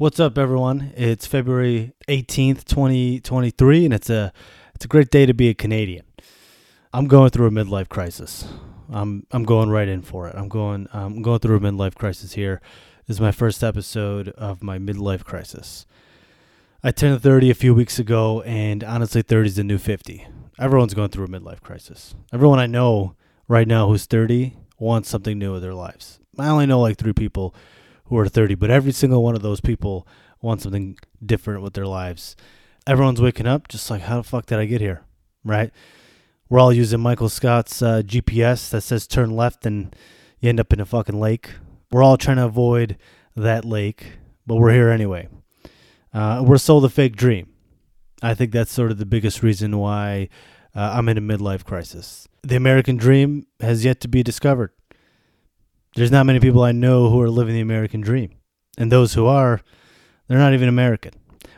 What's up, everyone? It's February 18th, 2023, and it's a it's a great day to be a Canadian. I'm going through a midlife crisis. I'm I'm going right in for it. I'm going I'm going through a midlife crisis here. This is my first episode of my midlife crisis. I turned 30 a few weeks ago, and honestly, 30 is the new 50. Everyone's going through a midlife crisis. Everyone I know right now who's 30 wants something new in their lives. I only know like three people who are 30, but every single one of those people wants something different with their lives. Everyone's waking up just like, how the fuck did I get here? Right? We're all using Michael Scott's uh, GPS that says turn left and you end up in a fucking lake. We're all trying to avoid that lake, but we're here anyway. Uh, we're sold a fake dream. I think that's sort of the biggest reason why uh, I'm in a midlife crisis. The American dream has yet to be discovered. There's not many people I know who are living the American dream. And those who are, they're not even American.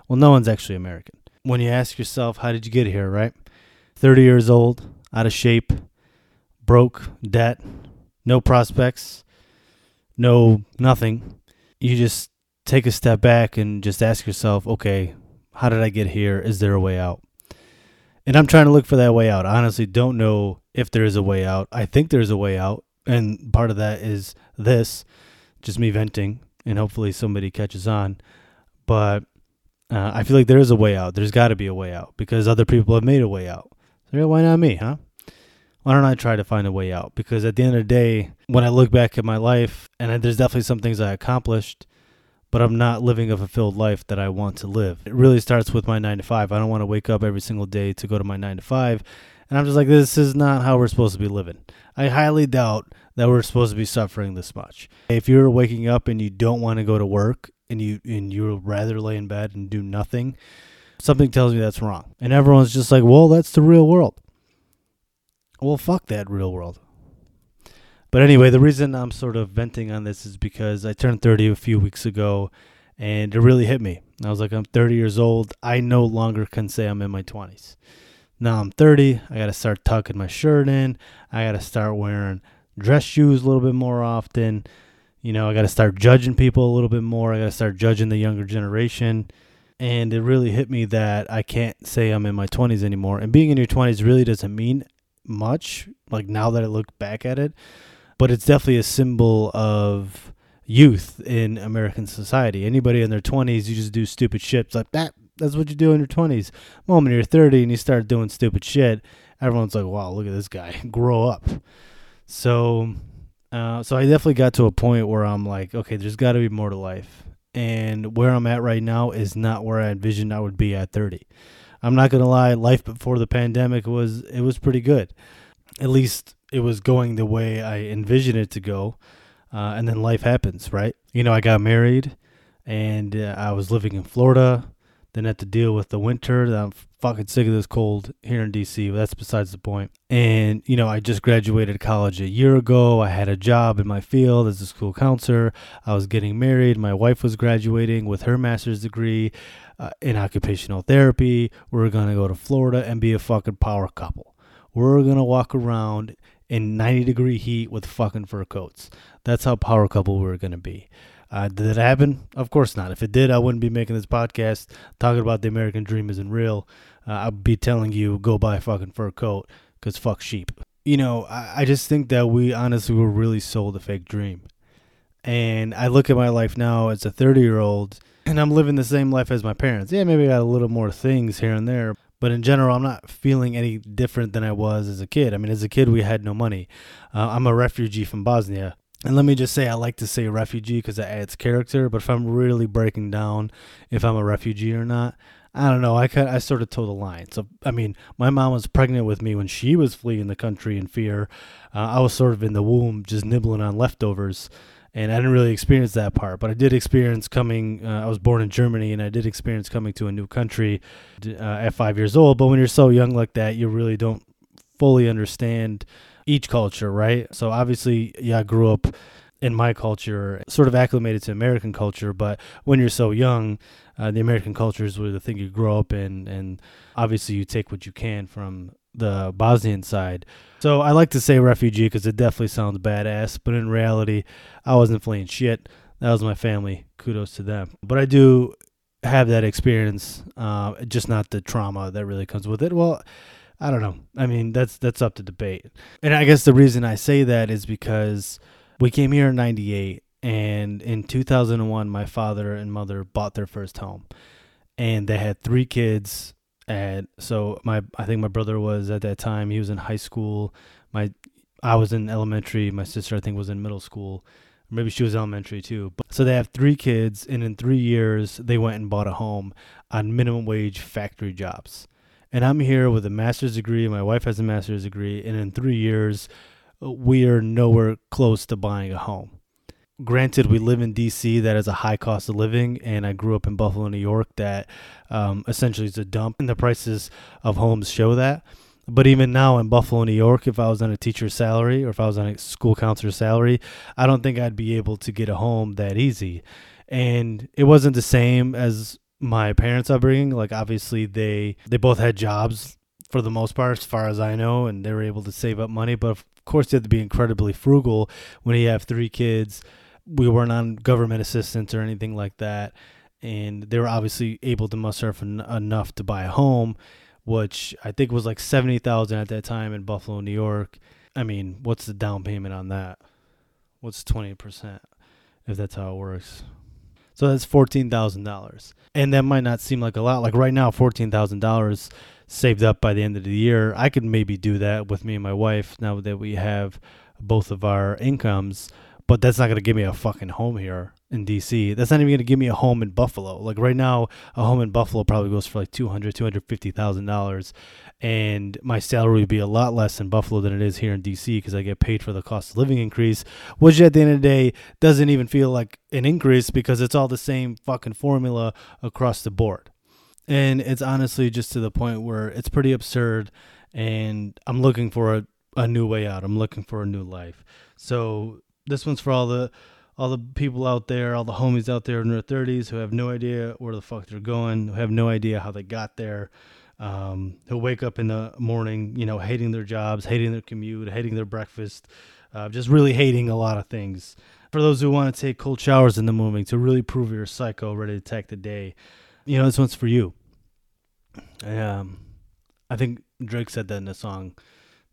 Well, no one's actually American. When you ask yourself, how did you get here, right? 30 years old, out of shape, broke, debt, no prospects, no nothing. You just take a step back and just ask yourself, okay, how did I get here? Is there a way out? And I'm trying to look for that way out. I honestly don't know if there is a way out. I think there's a way out and part of that is this, just me venting, and hopefully somebody catches on. But uh, I feel like there is a way out. There's got to be a way out because other people have made a way out. So why not me, huh? Why don't I try to find a way out? Because at the end of the day, when I look back at my life, and there's definitely some things I accomplished, but I'm not living a fulfilled life that I want to live. It really starts with my nine to five. I don't want to wake up every single day to go to my nine to five. And I'm just like, this is not how we're supposed to be living. I highly doubt that we're supposed to be suffering this much. If you're waking up and you don't want to go to work and you and you'd rather lay in bed and do nothing, something tells me that's wrong. And everyone's just like, well, that's the real world. Well, fuck that real world. But anyway, the reason I'm sort of venting on this is because I turned 30 a few weeks ago and it really hit me. I was like, I'm 30 years old. I no longer can say I'm in my 20s. Now I'm 30. I got to start tucking my shirt in. I got to start wearing dress shoes a little bit more often. You know, I got to start judging people a little bit more. I got to start judging the younger generation. And it really hit me that I can't say I'm in my 20s anymore. And being in your 20s really doesn't mean much, like now that I look back at it. But it's definitely a symbol of youth in American society. Anybody in their 20s, you just do stupid shit. It's like that. That's what you do in your 20s. Moment you're 30 and you start doing stupid shit, everyone's like, wow, look at this guy. Grow up. So, uh, so I definitely got to a point where I'm like, okay, there's got to be more to life. And where I'm at right now is not where I envisioned I would be at 30. I'm not gonna lie, life before the pandemic was it was pretty good. At least it was going the way I envisioned it to go. Uh, and then life happens, right? You know, I got married, and uh, I was living in Florida. Then had to deal with the winter. I'm fucking sick of this cold here in DC, but that's besides the point. And, you know, I just graduated college a year ago. I had a job in my field as a school counselor. I was getting married. My wife was graduating with her master's degree uh, in occupational therapy. We are going to go to Florida and be a fucking power couple. We're going to walk around in 90 degree heat with fucking fur coats. That's how power couple we we're going to be. Uh, did it happen? Of course not. If it did, I wouldn't be making this podcast talking about the American dream isn't real. Uh, I'd be telling you go buy a fucking fur coat because fuck sheep. You know, I, I just think that we honestly were really sold a fake dream. And I look at my life now as a 30 year old and I'm living the same life as my parents. Yeah, maybe I got a little more things here and there, but in general, I'm not feeling any different than I was as a kid. I mean, as a kid, we had no money. Uh, I'm a refugee from Bosnia. And let me just say, I like to say refugee because it adds character. But if I'm really breaking down if I'm a refugee or not, I don't know. I I sort of toe the line. So I mean, my mom was pregnant with me when she was fleeing the country in fear. Uh, I was sort of in the womb, just nibbling on leftovers, and I didn't really experience that part. But I did experience coming. Uh, I was born in Germany, and I did experience coming to a new country uh, at five years old. But when you're so young like that, you really don't fully understand each culture, right? So obviously, yeah, I grew up in my culture, sort of acclimated to American culture, but when you're so young, uh, the American culture is where the thing you grow up in, and obviously you take what you can from the Bosnian side. So I like to say refugee because it definitely sounds badass, but in reality, I wasn't fleeing shit. that was my family. Kudos to them. But I do have that experience, uh, just not the trauma that really comes with it. Well, I don't know. I mean, that's that's up to debate. And I guess the reason I say that is because we came here in 98 and in 2001 my father and mother bought their first home. And they had 3 kids and so my I think my brother was at that time he was in high school. My I was in elementary, my sister I think was in middle school. Maybe she was elementary too. But, so they have three kids, and in three years, they went and bought a home on minimum wage factory jobs and I'm here with a master's degree. My wife has a master's degree, and in three years, we are nowhere close to buying a home. Granted, we live in D.C. that is a high cost of living, and I grew up in Buffalo, New York, that um, essentially is a dump, and the prices of homes show that. But even now in Buffalo, New York, if I was on a teacher's salary or if I was on a school counselor's salary, I don't think I'd be able to get a home that easy. And it wasn't the same as my parents' upbringing. Like obviously they they both had jobs for the most part, as far as I know, and they were able to save up money. But of course, you have to be incredibly frugal when you have three kids. We weren't on government assistance or anything like that, and they were obviously able to muster en- enough to buy a home, which I think was like seventy thousand at that time in Buffalo, New York. I mean, what's the down payment on that? What's twenty percent? If that's how it works. So that's fourteen thousand dollars, and that might not seem like a lot. Like right now, fourteen thousand dollars saved up by the end of the year. I could maybe do that with me and my wife now that we have both of our incomes but that's not going to give me a fucking home here in DC. That's not even going to give me a home in Buffalo. Like right now, a home in Buffalo probably goes for like two hundred, two hundred fifty thousand dollars, and my salary would be a lot less in Buffalo than it is here in DC because I get paid for the cost of living increase, which at the end of the day doesn't even feel like an increase because it's all the same fucking formula across the board. And it's honestly just to the point where it's pretty absurd, and I'm looking for a, a new way out. I'm looking for a new life. So this one's for all the all the people out there, all the homies out there in their 30s who have no idea where the fuck they're going, who have no idea how they got there, um, who wake up in the morning, you know, hating their jobs, hating their commute, hating their breakfast, uh, just really hating a lot of things. For those who want to take cold showers in the morning to really prove you're a psycho, ready to attack the day, you know, this one's for you. Um, I think Drake said that in the song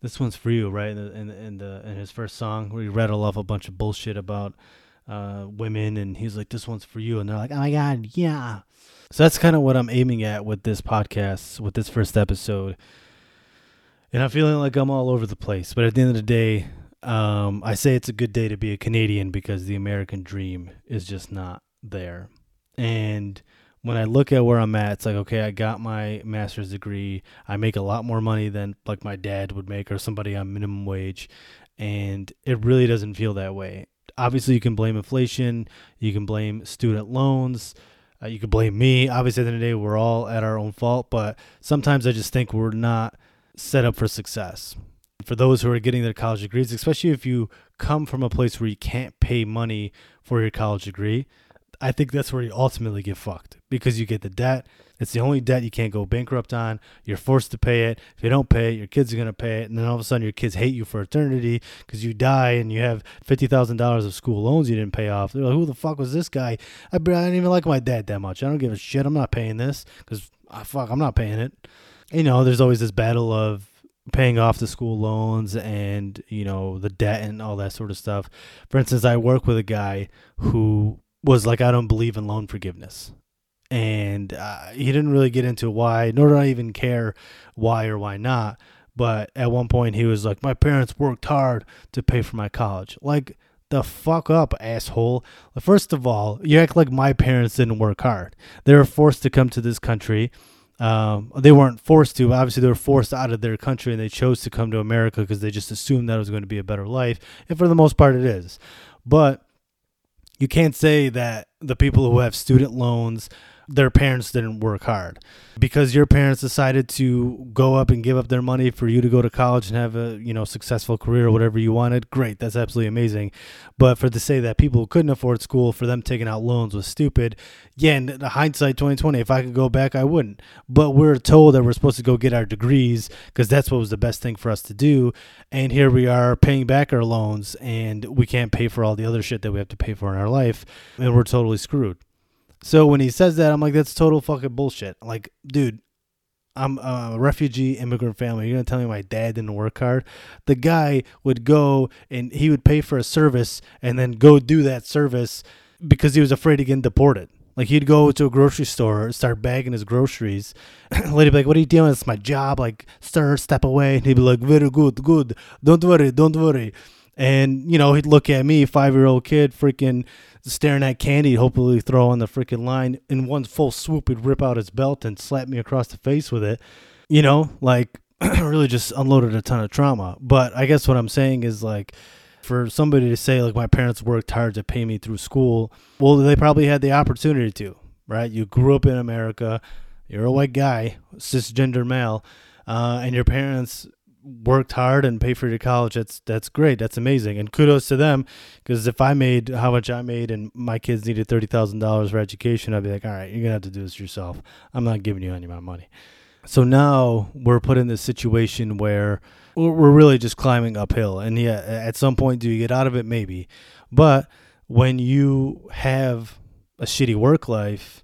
this one's for you, right? In in, the in his first song, where he rattled off a bunch of bullshit about uh, women, and he's like, "This one's for you," and they're like, "Oh my god, yeah." So that's kind of what I'm aiming at with this podcast, with this first episode. And I'm feeling like I'm all over the place, but at the end of the day, um, I say it's a good day to be a Canadian because the American dream is just not there. And when I look at where I'm at, it's like, okay, I got my master's degree. I make a lot more money than like my dad would make or somebody on minimum wage. And it really doesn't feel that way. Obviously, you can blame inflation, you can blame student loans, uh, you can blame me. Obviously, at the end of the day, we're all at our own fault, but sometimes I just think we're not set up for success. For those who are getting their college degrees, especially if you come from a place where you can't pay money for your college degree, I think that's where you ultimately get fucked because you get the debt. It's the only debt you can't go bankrupt on. You're forced to pay it. If you don't pay it, your kids are going to pay it. And then all of a sudden, your kids hate you for eternity because you die and you have $50,000 of school loans you didn't pay off. They're like, who the fuck was this guy? I, I don't even like my dad that much. I don't give a shit. I'm not paying this because, oh, ah, fuck, I'm not paying it. You know, there's always this battle of paying off the school loans and you know the debt and all that sort of stuff. For instance, I work with a guy who was like, I don't believe in loan forgiveness. And uh, he didn't really get into why, nor did I even care why or why not. But at one point, he was like, My parents worked hard to pay for my college. Like, the fuck up, asshole. First of all, you act like my parents didn't work hard. They were forced to come to this country. Um, they weren't forced to. Obviously, they were forced out of their country and they chose to come to America because they just assumed that it was going to be a better life. And for the most part, it is. But you can't say that the people who have student loans their parents didn't work hard. Because your parents decided to go up and give up their money for you to go to college and have a, you know, successful career or whatever you wanted, great. That's absolutely amazing. But for to say that people who couldn't afford school for them taking out loans was stupid, yeah, the hindsight 2020, if I could go back, I wouldn't. But we're told that we're supposed to go get our degrees because that's what was the best thing for us to do. And here we are paying back our loans and we can't pay for all the other shit that we have to pay for in our life. And we're totally screwed. So when he says that, I'm like, that's total fucking bullshit. Like, dude, I'm a refugee immigrant family. You're gonna tell me my dad didn't work hard? The guy would go and he would pay for a service and then go do that service because he was afraid of getting deported. Like he'd go to a grocery store, start bagging his groceries. Lady be like, "What are you doing? It's my job." Like, sir, step away. And he'd be like, "Very good, good. Don't worry, don't worry." And you know, he'd look at me, five year old kid, freaking staring at candy, hopefully throw on the freaking line. In one full swoop, he'd rip out his belt and slap me across the face with it. You know, like really just unloaded a ton of trauma. But I guess what I'm saying is like for somebody to say like my parents worked hard to pay me through school, well, they probably had the opportunity to, right? You grew up in America, you're a white guy, cisgender male, uh, and your parents worked hard and paid for your college, that's that's great. That's amazing, and kudos to them. Because if I made how much I made and my kids needed thirty thousand dollars for education, I'd be like, all right, you're gonna have to do this yourself. I'm not giving you any of my money. So now we're put in this situation where we're really just climbing uphill, and yeah, at some point, do you get out of it? Maybe, but when you have a shitty work life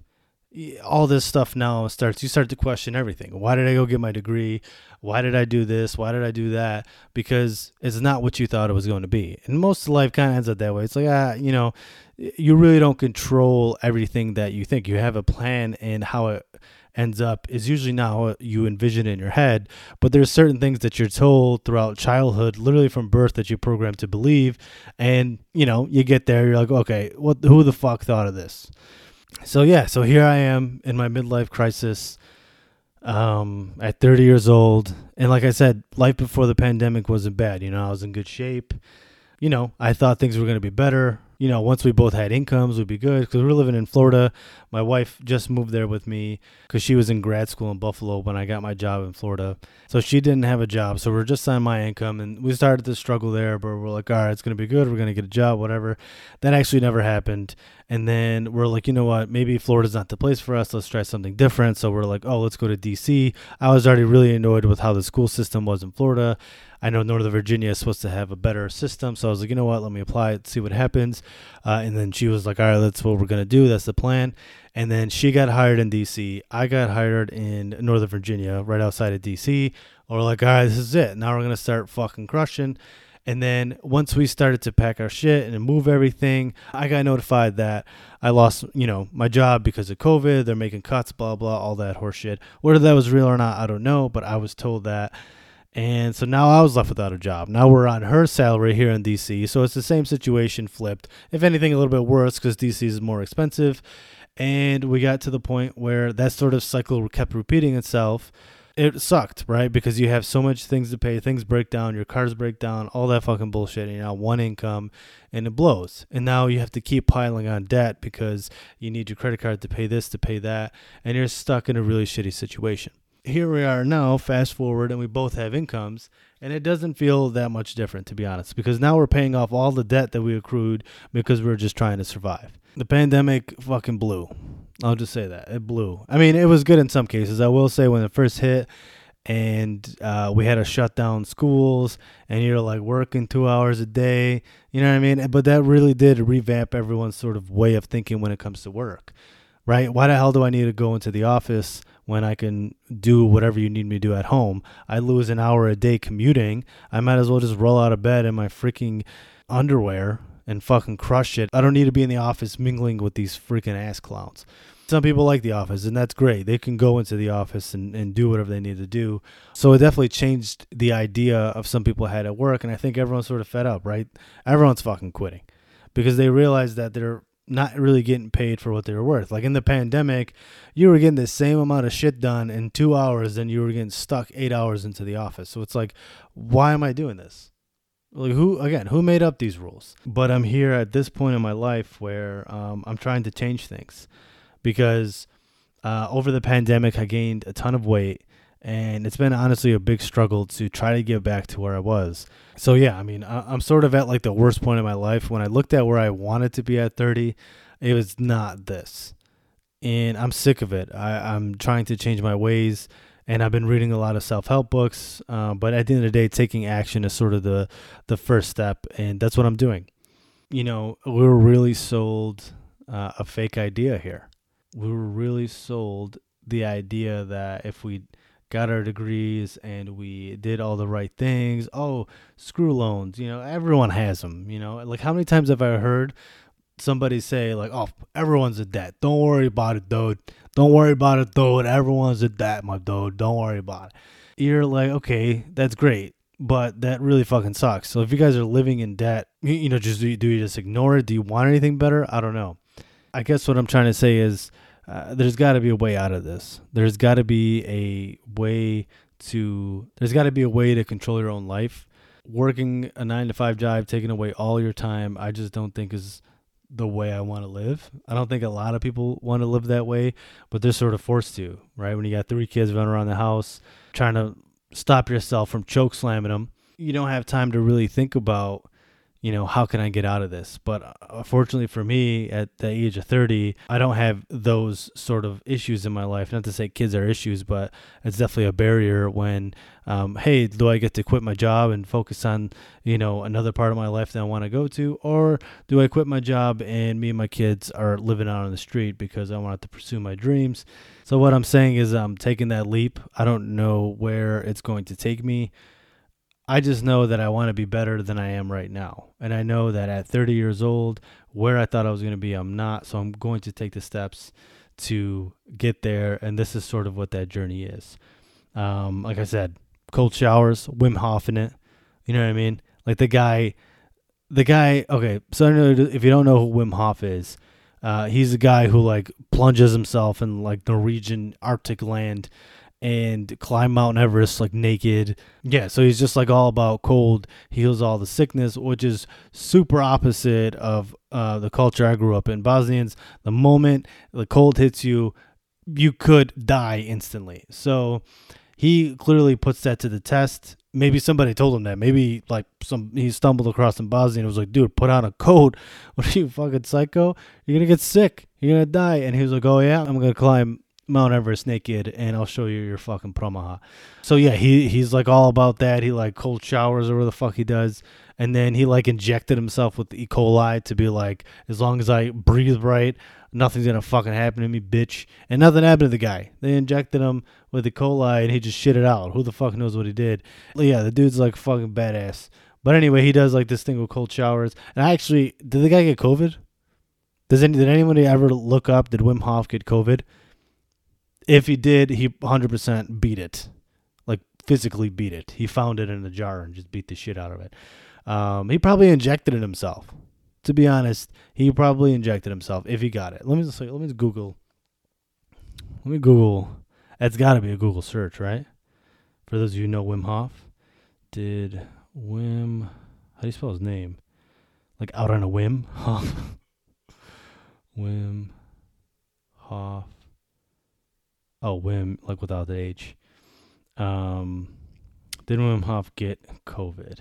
all this stuff now starts you start to question everything. Why did i go get my degree? Why did i do this? Why did i do that? Because it's not what you thought it was going to be. And most of life kind of ends up that way. It's like ah you know you really don't control everything that you think. You have a plan and how it ends up is usually not how you envision in your head. But there's certain things that you're told throughout childhood literally from birth that you're programmed to believe. And you know you get there you're like okay what who the fuck thought of this so yeah, so here I am in my midlife crisis um, at 30 years old. And like I said, life before the pandemic wasn't bad. You know, I was in good shape. You know, I thought things were going to be better you know, once we both had incomes, we'd be good because we were living in Florida. My wife just moved there with me because she was in grad school in Buffalo when I got my job in Florida. So she didn't have a job. So we are just on my income and we started to struggle there, but we're like, all right, it's going to be good. We're going to get a job, whatever. That actually never happened. And then we're like, you know what? Maybe Florida's not the place for us. Let's try something different. So we're like, oh, let's go to DC. I was already really annoyed with how the school system was in Florida. I know Northern Virginia is supposed to have a better system. So I was like, you know what? Let me apply it, see what happens. Uh, and then she was like, all right, that's what we're going to do. That's the plan. And then she got hired in DC. I got hired in Northern Virginia, right outside of DC. Or like, all right, this is it. Now we're going to start fucking crushing. And then once we started to pack our shit and move everything, I got notified that I lost, you know, my job because of COVID. They're making cuts, blah, blah, all that horseshit. Whether that was real or not, I don't know. But I was told that and so now I was left without a job. Now we're on her salary here in DC. So it's the same situation flipped. If anything, a little bit worse because DC is more expensive. And we got to the point where that sort of cycle kept repeating itself. It sucked, right? Because you have so much things to pay, things break down, your cars break down, all that fucking bullshit, and you're on one income and it blows. And now you have to keep piling on debt because you need your credit card to pay this, to pay that, and you're stuck in a really shitty situation here we are now, fast forward, and we both have incomes, and it doesn't feel that much different, to be honest, because now we're paying off all the debt that we accrued because we are just trying to survive. The pandemic fucking blew. I'll just say that. It blew. I mean, it was good in some cases. I will say when it first hit, and uh, we had to shut down schools and you're like working two hours a day you know what i mean but that really did revamp everyone's sort of way of thinking when it comes to work right why the hell do i need to go into the office when I can do whatever you need me to do at home. I lose an hour a day commuting. I might as well just roll out of bed in my freaking underwear and fucking crush it. I don't need to be in the office mingling with these freaking ass clowns. Some people like the office, and that's great. They can go into the office and, and do whatever they need to do. So it definitely changed the idea of some people had at work, and I think everyone's sort of fed up, right? Everyone's fucking quitting because they realize that they're not really getting paid for what they were worth. Like in the pandemic, you were getting the same amount of shit done in two hours than you were getting stuck eight hours into the office. So it's like, why am I doing this? Like who again? Who made up these rules? But I'm here at this point in my life where um, I'm trying to change things because Uh, over the pandemic, I gained a ton of weight, and it's been honestly a big struggle to try to get back to where I was. So yeah, I mean, I, I'm sort of at like the worst point in my life. When I looked at where I wanted to be at 30, it was not this, and I'm sick of it. I, I'm trying to change my ways and I've been reading a lot of self-help books. Uh, but at the end of the day, taking action is sort of the the first step, and that's what I'm doing. You know, we were really sold uh, a fake idea here. We were really sold the idea that if we got our degrees and we did all the right things, oh, screw loans. You know, everyone has them. You know, like how many times have I heard somebody say like, "Oh, everyone's a debt. Don't worry about it, dude. Don't worry about it, dude. Everyone's a debt, my dude. Don't worry about it." You're like, okay, that's great, but that really fucking sucks. So if you guys are living in debt, you, know, just do you, do you just ignore it? Do you want anything better? I don't know. I guess what I'm trying to say is. Uh, there's got to be a way out of this. There's got to be a way to. There's got to be a way to control your own life. Working a nine to five job, taking away all your time, I just don't think is the way I want to live. I don't think a lot of people want to live that way, but they're sort of forced to, right? When you got three kids running around the house trying to stop yourself from choke slamming them, you don't have time to really think about you know, how can I get out of this? But uh, fortunately for me, at the age of 30, I don't have those sort of issues in my life. Not to say kids are issues, but it's definitely a barrier when, um, hey, do I get to quit my job and focus on, you know, another part of my life that I want to go to? Or do I quit my job and me and my kids are living out on the street because I want to pursue my dreams? So what I'm saying is I'm taking that leap. I don't know where it's going to take me. I just know that I want to be better than I am right now. And I know that at 30 years old, where I thought I was going to be, I'm not. So I'm going to take the steps to get there. And this is sort of what that journey is. Um, like I said, cold showers, Wim Hof in it. You know what I mean? Like the guy, the guy, okay. So if you don't know who Wim Hof is, uh, he's a guy who like plunges himself in like Norwegian Arctic land and climb Mount Everest like naked. Yeah, so he's just like all about cold, heals all the sickness, which is super opposite of uh, the culture I grew up in. Bosnians, the moment the cold hits you, you could die instantly. So he clearly puts that to the test. Maybe somebody told him that. Maybe like some he stumbled across in Bosnia and was like, "Dude, put on a coat. What are you fucking psycho? You're gonna get sick. You're gonna die." And he was like, "Oh yeah, I'm gonna climb Mount Everest naked and I'll show you your fucking promaja. So yeah, he he's like all about that. He like cold showers or whatever the fuck he does. And then he like injected himself with E. coli to be like, as long as I breathe right, nothing's gonna fucking happen to me, bitch. And nothing happened to the guy. They injected him with E. coli and he just shit it out. Who the fuck knows what he did? But yeah, the dude's like fucking badass. But anyway, he does like this thing with cold showers. And I actually did the guy get COVID? Does any did anybody ever look up did Wim Hof get COVID? If he did, he 100% beat it. Like physically beat it. He found it in a jar and just beat the shit out of it. Um, he probably injected it himself. To be honest, he probably injected himself if he got it. Let me just let me just Google. Let me Google. That's got to be a Google search, right? For those of you who know Wim Hof, did Wim? How do you spell his name? Like out on a whim? Hof. Wim Hof. Oh, Wim, like without the H. Um, did Wim Hof get COVID?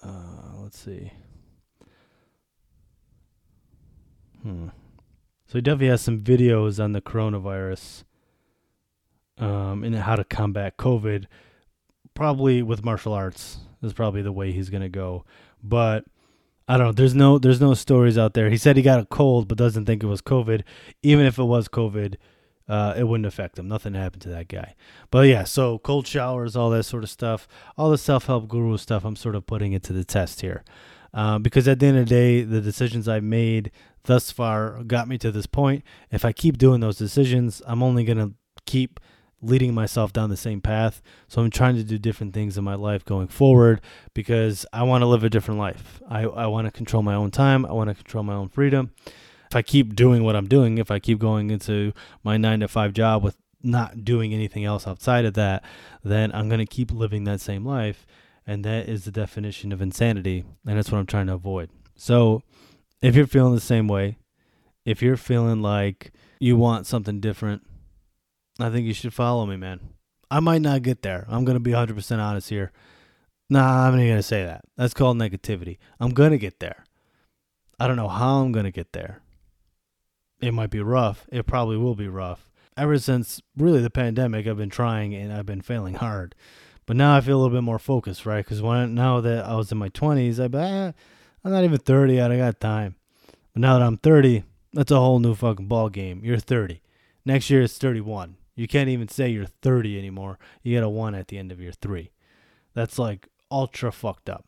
Uh, let's see. Hmm. So he definitely has some videos on the coronavirus um, and how to combat COVID. Probably with martial arts is probably the way he's gonna go. But I don't know. There's no there's no stories out there. He said he got a cold, but doesn't think it was COVID. Even if it was COVID, uh, it wouldn't affect him. Nothing happened to that guy. But yeah, so cold showers, all that sort of stuff, all the self help guru stuff, I'm sort of putting it to the test here. Uh, because at the end of the day, the decisions I've made thus far got me to this point. If I keep doing those decisions, I'm only going to keep leading myself down the same path. So I'm trying to do different things in my life going forward because I want to live a different life. I, I want to control my own time, I want to control my own freedom if I keep doing what I'm doing, if I keep going into my nine to five job with not doing anything else outside of that, then I'm going to keep living that same life. And that is the definition of insanity. And that's what I'm trying to avoid. So if you're feeling the same way, if you're feeling like you want something different, I think you should follow me, man. I might not get there. I'm going to be 100% honest here. Nah, I'm not going to say that. That's called negativity. I'm going to get there. I don't know how I'm going to get there. It might be rough. It probably will be rough. Ever since really the pandemic, I've been trying and I've been failing hard. But now I feel a little bit more focused, right? Because when now that I was in my 20s, I eh, I'm not even 30 yet. I got time. But now that I'm 30, that's a whole new fucking ball game. You're 30. Next year it's 31. You can't even say you're 30 anymore. You get a one at the end of your three. That's like ultra fucked up.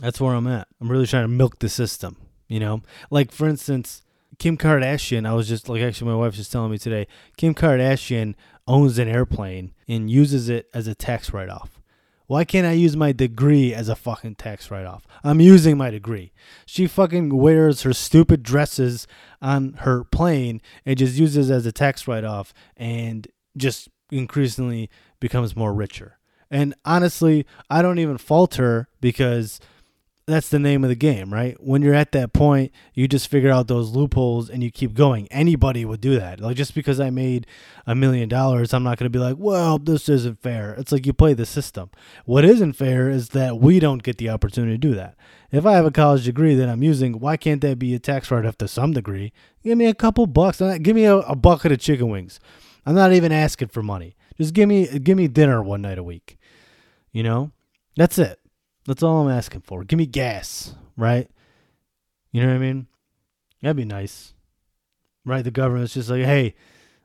That's where I'm at. I'm really trying to milk the system. You know, like for instance, Kim Kardashian. I was just like actually my wife was just telling me today. Kim Kardashian owns an airplane and uses it as a tax write off. Why can't I use my degree as a fucking tax write off? I'm using my degree. She fucking wears her stupid dresses on her plane and just uses as a tax write off and just increasingly becomes more richer. And honestly, I don't even fault her because that's the name of the game, right? When you're at that point, you just figure out those loopholes and you keep going. Anybody would do that. Like just because I made a million dollars, I'm not going to be like, "Well, this isn't fair." It's like you play the system. What isn't fair is that we don't get the opportunity to do that. If I have a college degree that I'm using, why can't that be a tax write-off to some degree? Give me a couple bucks. Give me a, a bucket of chicken wings. I'm not even asking for money. Just give me give me dinner one night a week. You know? That's it. That's all I'm asking for. Give me gas, right? You know what I mean? That'd be nice. Right? The government's just like, hey,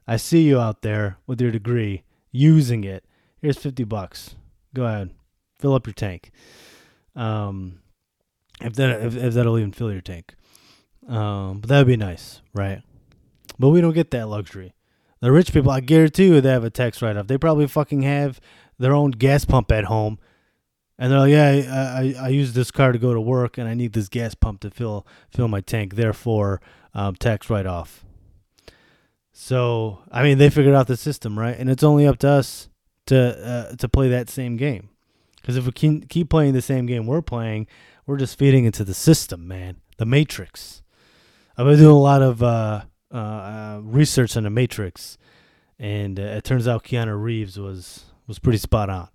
I see you out there with your degree using it. Here's 50 bucks. Go ahead. Fill up your tank. Um, if that if, if that'll even fill your tank. Um, but that would be nice, right? But we don't get that luxury. The rich people, I guarantee you, they have a tax write off. They probably fucking have their own gas pump at home and they're like, yeah, I, I, I use this car to go to work, and I need this gas pump to fill fill my tank. Therefore, um, tax write off. So I mean, they figured out the system, right? And it's only up to us to uh, to play that same game. Because if we keep playing the same game we're playing, we're just feeding into the system, man, the matrix. I've been doing a lot of uh, uh, uh research on the Matrix, and uh, it turns out Keanu Reeves was was pretty spot on.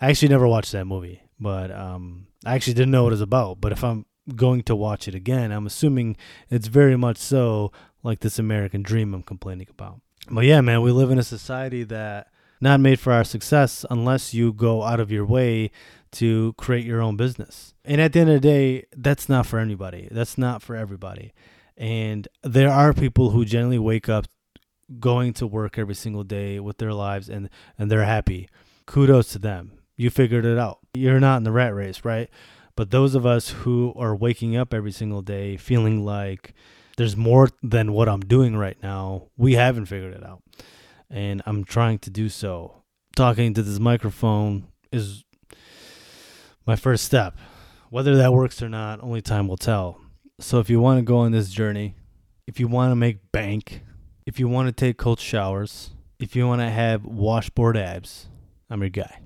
I actually never watched that movie, but um, I actually didn't know what it was about. But if I'm going to watch it again, I'm assuming it's very much so like this American dream I'm complaining about. But yeah, man, we live in a society that not made for our success unless you go out of your way to create your own business. And at the end of the day, that's not for anybody. That's not for everybody. And there are people who generally wake up going to work every single day with their lives and and they're happy. Kudos to them you figured it out. You're not in the rat race, right? But those of us who are waking up every single day feeling like there's more than what I'm doing right now, we haven't figured it out. And I'm trying to do so. Talking to this microphone is my first step. Whether that works or not, only time will tell. So if you want to go on this journey, if you want to make bank, if you want to take cold showers, if you want to have washboard abs, I'm your guy.